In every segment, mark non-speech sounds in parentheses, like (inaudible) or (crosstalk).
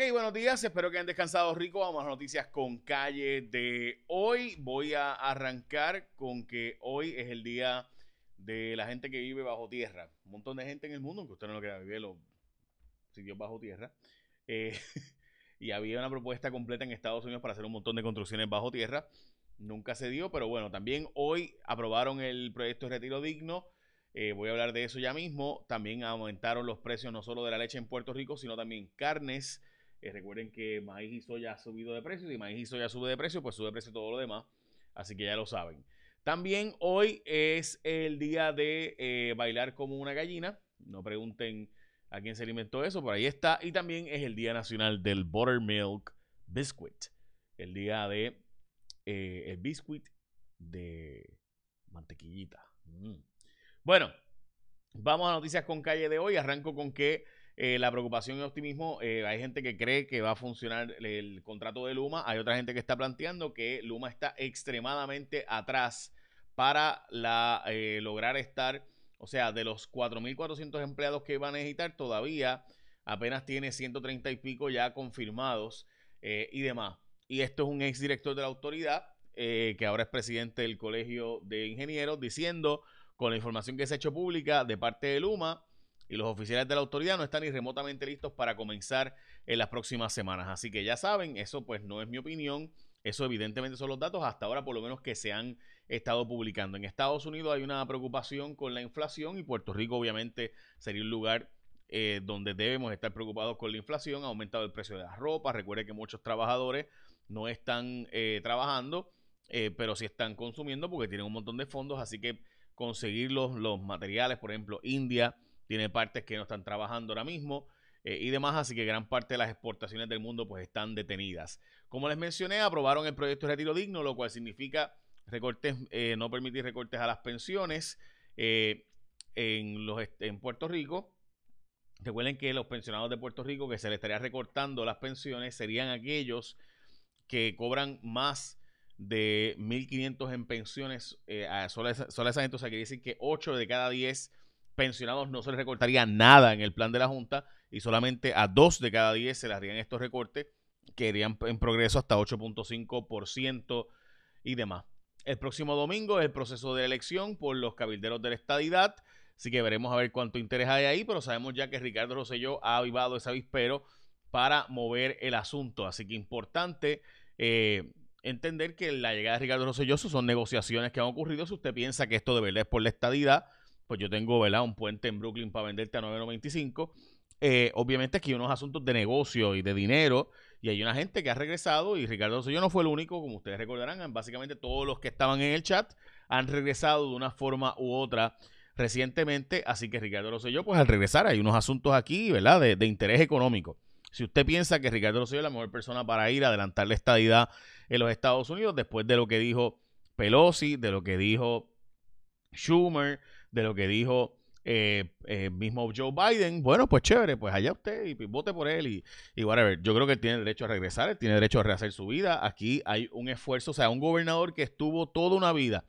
Ok, buenos días, espero que hayan descansado rico. Vamos a noticias con calle de hoy. Voy a arrancar con que hoy es el día de la gente que vive bajo tierra. Un montón de gente en el mundo, que usted no lo quiera vivir, los sitios bajo tierra. Eh, (laughs) y había una propuesta completa en Estados Unidos para hacer un montón de construcciones bajo tierra. Nunca se dio, pero bueno, también hoy aprobaron el proyecto de retiro digno. Eh, voy a hablar de eso ya mismo. También aumentaron los precios no solo de la leche en Puerto Rico, sino también carnes recuerden que maíz y soya ha subido de precio. Si maíz y soya sube de precio, pues sube de precio todo lo demás. Así que ya lo saben. También hoy es el día de eh, bailar como una gallina. No pregunten a quién se alimentó eso, por ahí está. Y también es el Día Nacional del Buttermilk Biscuit. El día de eh, el biscuit de mantequillita. Mm. Bueno, vamos a noticias con calle de hoy. Arranco con que eh, la preocupación y optimismo, eh, hay gente que cree que va a funcionar el, contrato de Luma, hay otra gente que está planteando que Luma está extremadamente atrás para eh, lograr estar, o sea, de los 4.400 empleados que van a necesitar, todavía apenas tiene 130 y pico ya confirmados y demás. Y esto es un exdirector de la autoridad, que ahora es presidente del Colegio de Ingenieros, diciendo, con la información que se ha hecho pública de parte de Luma, y los oficiales de la autoridad no están ni remotamente listos para comenzar en las próximas semanas. Así que ya saben, eso pues no es mi opinión, eso evidentemente son los datos hasta ahora por lo menos que se han estado publicando. En Estados Unidos hay una preocupación con la inflación y Puerto Rico obviamente sería un lugar eh, donde debemos estar preocupados con la inflación. Ha aumentado el precio de la ropa. Recuerde que muchos trabajadores no están eh, trabajando, eh, pero sí están consumiendo porque tienen un montón de fondos. Así que conseguir los, los materiales, por ejemplo, India tiene partes que no están trabajando ahora mismo eh, y demás, así que gran parte de las exportaciones del mundo pues están detenidas. Como les mencioné, aprobaron el proyecto de retiro digno, lo cual significa recortes, eh, no permitir recortes a las pensiones eh, en, los, en Puerto Rico. Recuerden que los pensionados de Puerto Rico que se les estaría recortando las pensiones serían aquellos que cobran más de 1.500 en pensiones a sola, sola esa gente. O sea, quiere decir que 8 de cada 10 pensionados no se les recortaría nada en el plan de la Junta y solamente a dos de cada diez se les harían estos recortes que irían en progreso hasta 8.5% y demás. El próximo domingo es el proceso de elección por los cabilderos de la estadidad, así que veremos a ver cuánto interés hay ahí, pero sabemos ya que Ricardo Rosselló ha avivado ese avispero para mover el asunto, así que importante eh, entender que la llegada de Ricardo Rosselló son negociaciones que han ocurrido, si usted piensa que esto de verdad es por la estadidad, pues yo tengo, ¿verdad? Un puente en Brooklyn para venderte a 9.95. Eh, obviamente aquí hay unos asuntos de negocio y de dinero y hay una gente que ha regresado y Ricardo yo no fue el único, como ustedes recordarán, básicamente todos los que estaban en el chat han regresado de una forma u otra recientemente, así que Ricardo Rosselló, pues al regresar hay unos asuntos aquí, ¿verdad? De, interés económico. Si usted piensa que Ricardo Rosselló es la mejor persona para ir a adelantar la estadidad en los Estados Unidos, después de lo que dijo Pelosi, de lo que dijo Schumer, de lo que dijo eh, eh, mismo Joe Biden, bueno, pues chévere, pues allá usted y, vote por él y, y whatever. Yo creo que él tiene derecho a regresar, él tiene derecho a rehacer su vida. Aquí hay un esfuerzo, o sea, un gobernador que estuvo toda una vida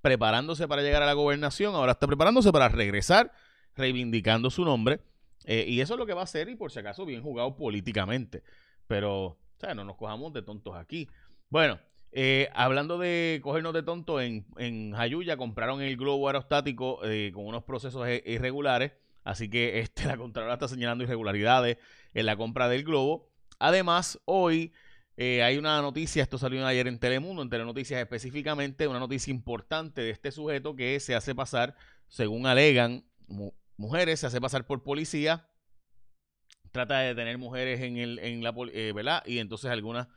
preparándose para llegar a la gobernación, ahora está preparándose para regresar, reivindicando su nombre. Eh, y eso es lo que va a hacer, y por si acaso bien jugado políticamente. Pero, o sea, no nos cojamos de tontos aquí. Bueno, eh, hablando de cogernos de tonto, en, en Jayuya compraron el globo aerostático eh, con unos procesos e, irregulares. Así que este, (laughs) la Contralora está señalando irregularidades en la compra del globo. Además, hoy eh, hay una noticia, esto salió ayer en Telemundo, en Telenoticias específicamente, una noticia importante de este sujeto que se hace pasar, según alegan mujeres, se hace pasar por policía, trata de detener mujeres en, el, en la, ¿verdad? Y entonces algunas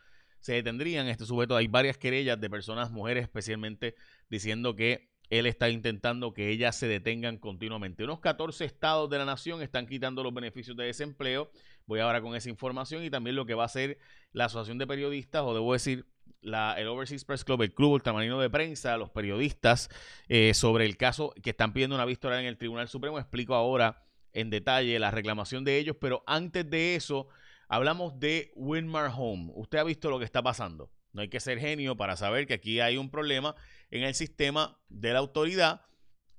se detendrían. Este sujeto, hay varias querellas de personas, mujeres especialmente, diciendo que él está intentando que ellas se detengan continuamente. Unos 14 estados de la nación están quitando los beneficios de desempleo. Voy ahora con esa información y también lo que va a hacer la Asociación de Periodistas, o debo decir, la, el Overseas Press Club, el club ultramarino de prensa, los periodistas, eh, sobre el caso que están pidiendo una vista en el Tribunal Supremo. Explico ahora en detalle la reclamación de ellos, pero antes de eso Hablamos de Winmar Home. Usted ha visto lo que está pasando. No hay que ser genio para saber que aquí hay un problema en el sistema de la autoridad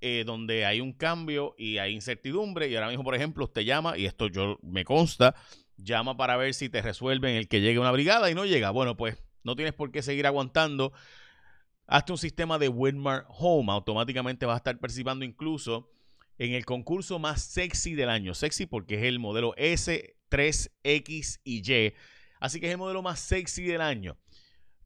eh, donde hay un cambio y hay incertidumbre. Y ahora mismo, por ejemplo, usted llama, y esto yo me consta, llama para ver si te resuelven el que llegue una brigada y no llega. Bueno, pues no tienes por qué seguir aguantando. Hazte un sistema de Winmar Home. Automáticamente vas a estar participando incluso en el concurso más sexy del año. Sexy porque es el modelo S3X y Y. Así que es el modelo más sexy del año.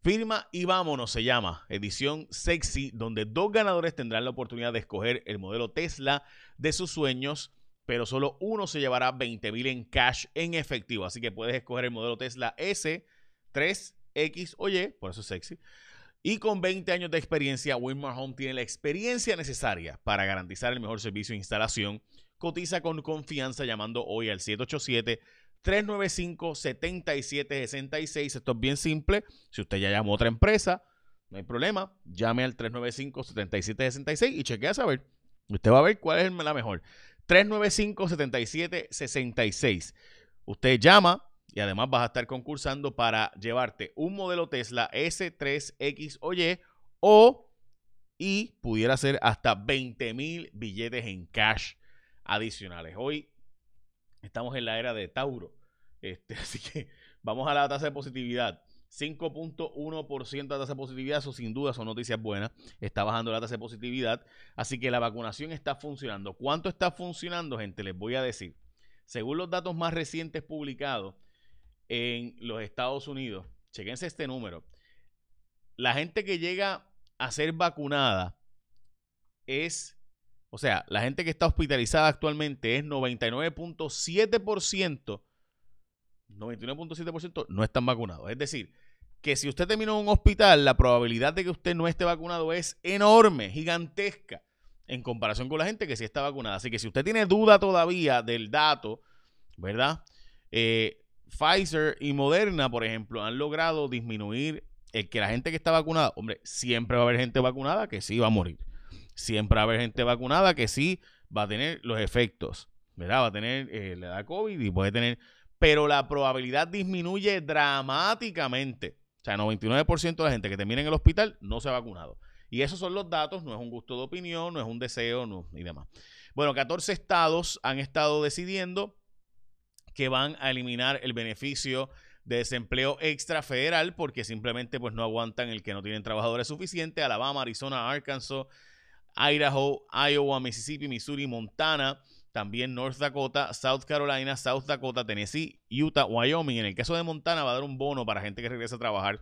Firma y vámonos se llama, edición sexy, donde dos ganadores tendrán la oportunidad de escoger el modelo Tesla de sus sueños, pero solo uno se llevará 20 mil en cash en efectivo. Así que puedes escoger el modelo Tesla S, 3, X o Y, por eso es sexy. Y con 20 años de experiencia, Winmar Home tiene la experiencia necesaria para garantizar el mejor servicio de instalación. Cotiza con confianza llamando hoy al 787 395-7766. Esto es bien simple. Si usted ya llamó a otra empresa, no hay problema. Llame al 395-7766 y chequea a saber. Usted va a ver cuál es la mejor. 395-7766. Usted llama y además vas a estar concursando para llevarte un modelo Tesla S3X o Y o y pudiera ser hasta 20 mil billetes en cash adicionales. Hoy Estamos en la era de Tauro. Este, (laughs) así que vamos a la tasa de positividad. 5.1% de tasa de positividad, eso sin duda son noticias buenas. Está bajando la tasa de positividad. Así que la vacunación está funcionando. ¿Cuánto está funcionando, gente? Les voy a decir. Según los datos más recientes publicados en los Estados Unidos, chequense este número. La gente que llega a ser vacunada es o sea, la gente que está hospitalizada actualmente es 99.7%. 99.7% no están vacunados. Es decir, que si usted terminó en un hospital, la probabilidad de que usted no esté vacunado es enorme, gigantesca, en comparación con la gente que sí está vacunada. Así que si usted tiene duda todavía del dato, ¿verdad? Eh, Pfizer y Moderna, por ejemplo, han logrado disminuir el que la gente que está vacunada, hombre, siempre va a haber gente vacunada que sí va a morir siempre va a haber gente vacunada que sí va a tener los efectos, ¿verdad? Va a tener, eh, le da COVID y puede tener, pero la probabilidad disminuye dramáticamente. O sea, 99% de la gente que termina en el hospital no se ha vacunado. Y esos son los datos, no es un gusto de opinión, no es un deseo no, y demás. Bueno, 14 estados han estado decidiendo que van a eliminar el beneficio de desempleo extra federal porque simplemente pues no aguantan el que no tienen trabajadores suficientes. Alabama, Arizona, Arkansas, Idaho, Iowa, Mississippi, Missouri, Montana, también North Dakota, South Carolina, South Dakota, Tennessee, Utah, Wyoming. En el caso de Montana va a dar un bono para gente que regresa a trabajar.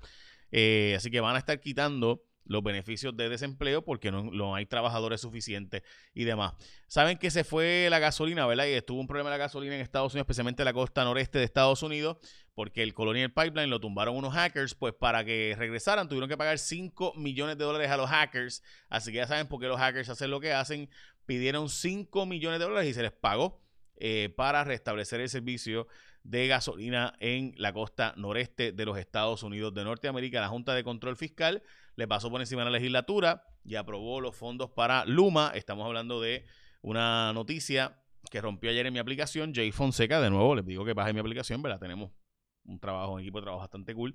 Eh, así que van a estar quitando los beneficios de desempleo porque no, hay trabajadores suficientes y demás. Saben que se fue la gasolina, ¿verdad? Y estuvo un problema de la gasolina en Estados Unidos, especialmente en la costa noreste de Estados Unidos, porque el Colonial Pipeline lo tumbaron unos hackers, pues para que regresaran tuvieron que pagar 5 millones de dólares a los hackers. Así que ya saben por qué los hackers hacen lo que hacen. Pidieron 5 millones de dólares y se les pagó eh, para restablecer el servicio de gasolina en la costa noreste de los Estados Unidos de Norteamérica. La Junta de Control Fiscal le pasó por encima de la legislatura y aprobó los fondos para Luma. Estamos hablando de una noticia que rompió ayer en mi aplicación. Jay Fonseca, de nuevo, les digo que baje mi aplicación, ¿verdad? Tenemos un trabajo, un equipo de trabajo bastante cool.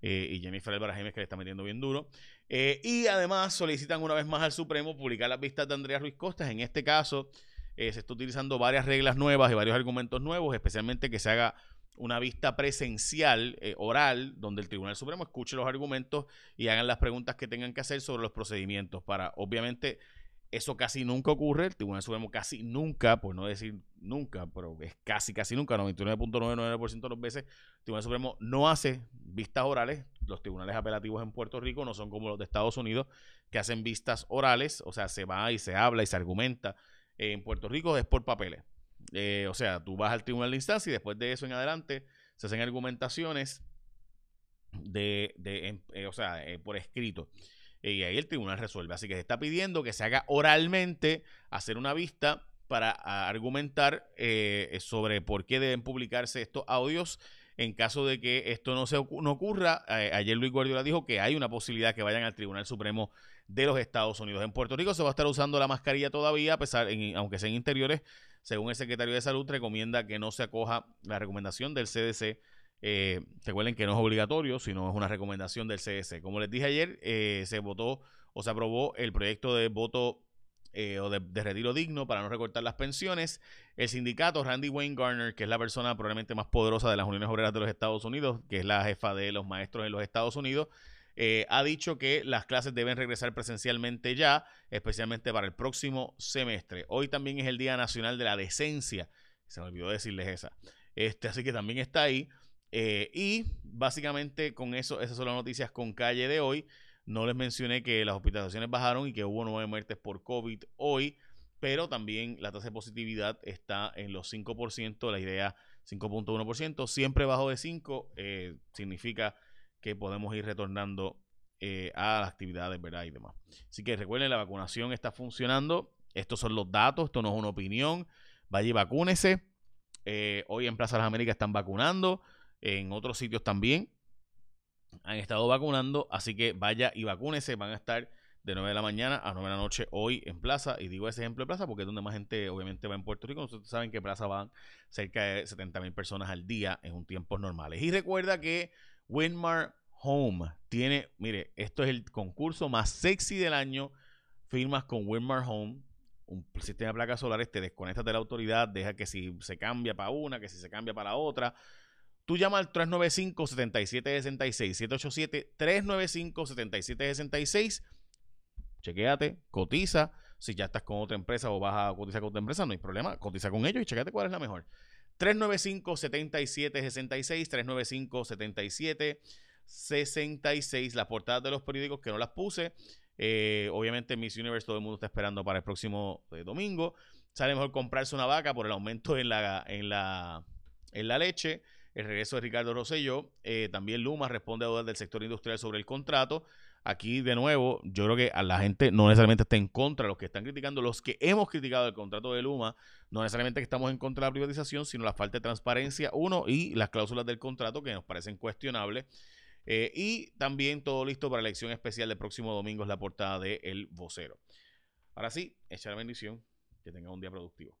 Eh, y Jennifer Álvarez que le está metiendo bien duro. Eh, y además solicitan una vez más al Supremo publicar las vistas de Andrea Ruiz Costas. En este caso, eh, se está utilizando varias reglas nuevas y varios argumentos nuevos, especialmente que se haga una vista presencial, eh, oral, donde el Tribunal Supremo escuche los argumentos y hagan las preguntas que tengan que hacer sobre los procedimientos. Para, obviamente, eso casi nunca ocurre. El Tribunal Supremo casi nunca, por no decir nunca, pero es casi, casi nunca, 99.99% de las veces, el Tribunal Supremo no hace vistas orales. Los tribunales apelativos en Puerto Rico no son como los de Estados Unidos, que hacen vistas orales, o sea, se va y se habla y se argumenta en Puerto Rico es por papeles. Eh, o sea, tú vas al tribunal de instancia y después de eso en adelante se hacen argumentaciones de, eh, o sea, eh, por escrito. Y ahí el tribunal resuelve. Así que se está pidiendo que se haga oralmente, hacer una vista para argumentar sobre por qué deben publicarse estos audios en caso de que esto no, se no ocurra. ayer Luis Guardiola dijo que hay una posibilidad que vayan al Tribunal Supremo de los Estados Unidos. En Puerto Rico se va a estar usando la mascarilla todavía, a pesar, aunque sean interiores, según el secretario de Salud, recomienda que no se acoja la recomendación del CDC. Eh, recuerden que no es obligatorio, sino es una recomendación del CDC. Como les dije ayer, eh, se votó o se aprobó el proyecto de voto eh, o de, retiro digno para no recortar las pensiones. El sindicato Randy Wayne Garner, que es la persona probablemente más poderosa de las uniones obreras de los Estados Unidos, que es la jefa de los maestros en los Estados Unidos, eh, ha dicho que las clases deben regresar presencialmente ya, especialmente para el próximo semestre. Hoy también es el Día Nacional de la Decencia. Se me olvidó decirles esa. Este, así que también está ahí. Eh, y básicamente con eso, esas son las noticias con calle de hoy. No les mencioné que las hospitalizaciones bajaron y que hubo nueve muertes por COVID hoy, pero también la tasa de positividad está en los 5%, la idea 5.1%, siempre bajo de 5 eh, significa que podemos ir retornando eh, a las actividades, ¿verdad? Y demás. Así que recuerden, la vacunación está funcionando. Estos son los datos, esto no es una opinión. Vaya y vacúnese. Eh, hoy en Plaza de las Américas están vacunando, en otros sitios también han estado vacunando, así que vaya y vacúnese, van a estar de 9 de la mañana a 9 de la noche hoy en Plaza. Y digo ese ejemplo de Plaza porque es donde más gente obviamente va en Puerto Rico. Ustedes saben que Plaza van cerca de 70 mil personas al día en un tiempos normales. Y recuerda que Winmar Home tiene, mire, esto es el concurso más sexy del año. Firmas con Winmar Home, un sistema de placas solares, te desconectas de la autoridad, deja que si se cambia para una, que si se cambia para otra. Tú llama al 395-7766, 787-395-7766. Chequéate, cotiza. Si ya estás con otra empresa o vas a cotizar con otra empresa, no hay problema. Cotiza con ellos y chequéate cuál es la mejor. 395-7766, 395-77 66. Las portadas de los periódicos que no las puse. Eh, obviamente, Miss Universe, todo el mundo está esperando para el próximo eh, domingo. Sale mejor comprarse una vaca por el aumento en la, en la, en la leche. El regreso de Ricardo Rosselló. Eh, también Luma responde a dudas del sector industrial sobre el contrato. Aquí, de nuevo, yo creo que a la gente no necesariamente está en contra, los que están criticando, los que hemos criticado el contrato de Luma, no necesariamente que estamos en contra de la privatización, sino la falta de transparencia, uno, y las cláusulas del contrato que nos parecen cuestionables. Eh, y también todo listo para la elección especial del próximo domingo es la portada de El Vocero. Ahora sí, echa la bendición, que tenga un día productivo.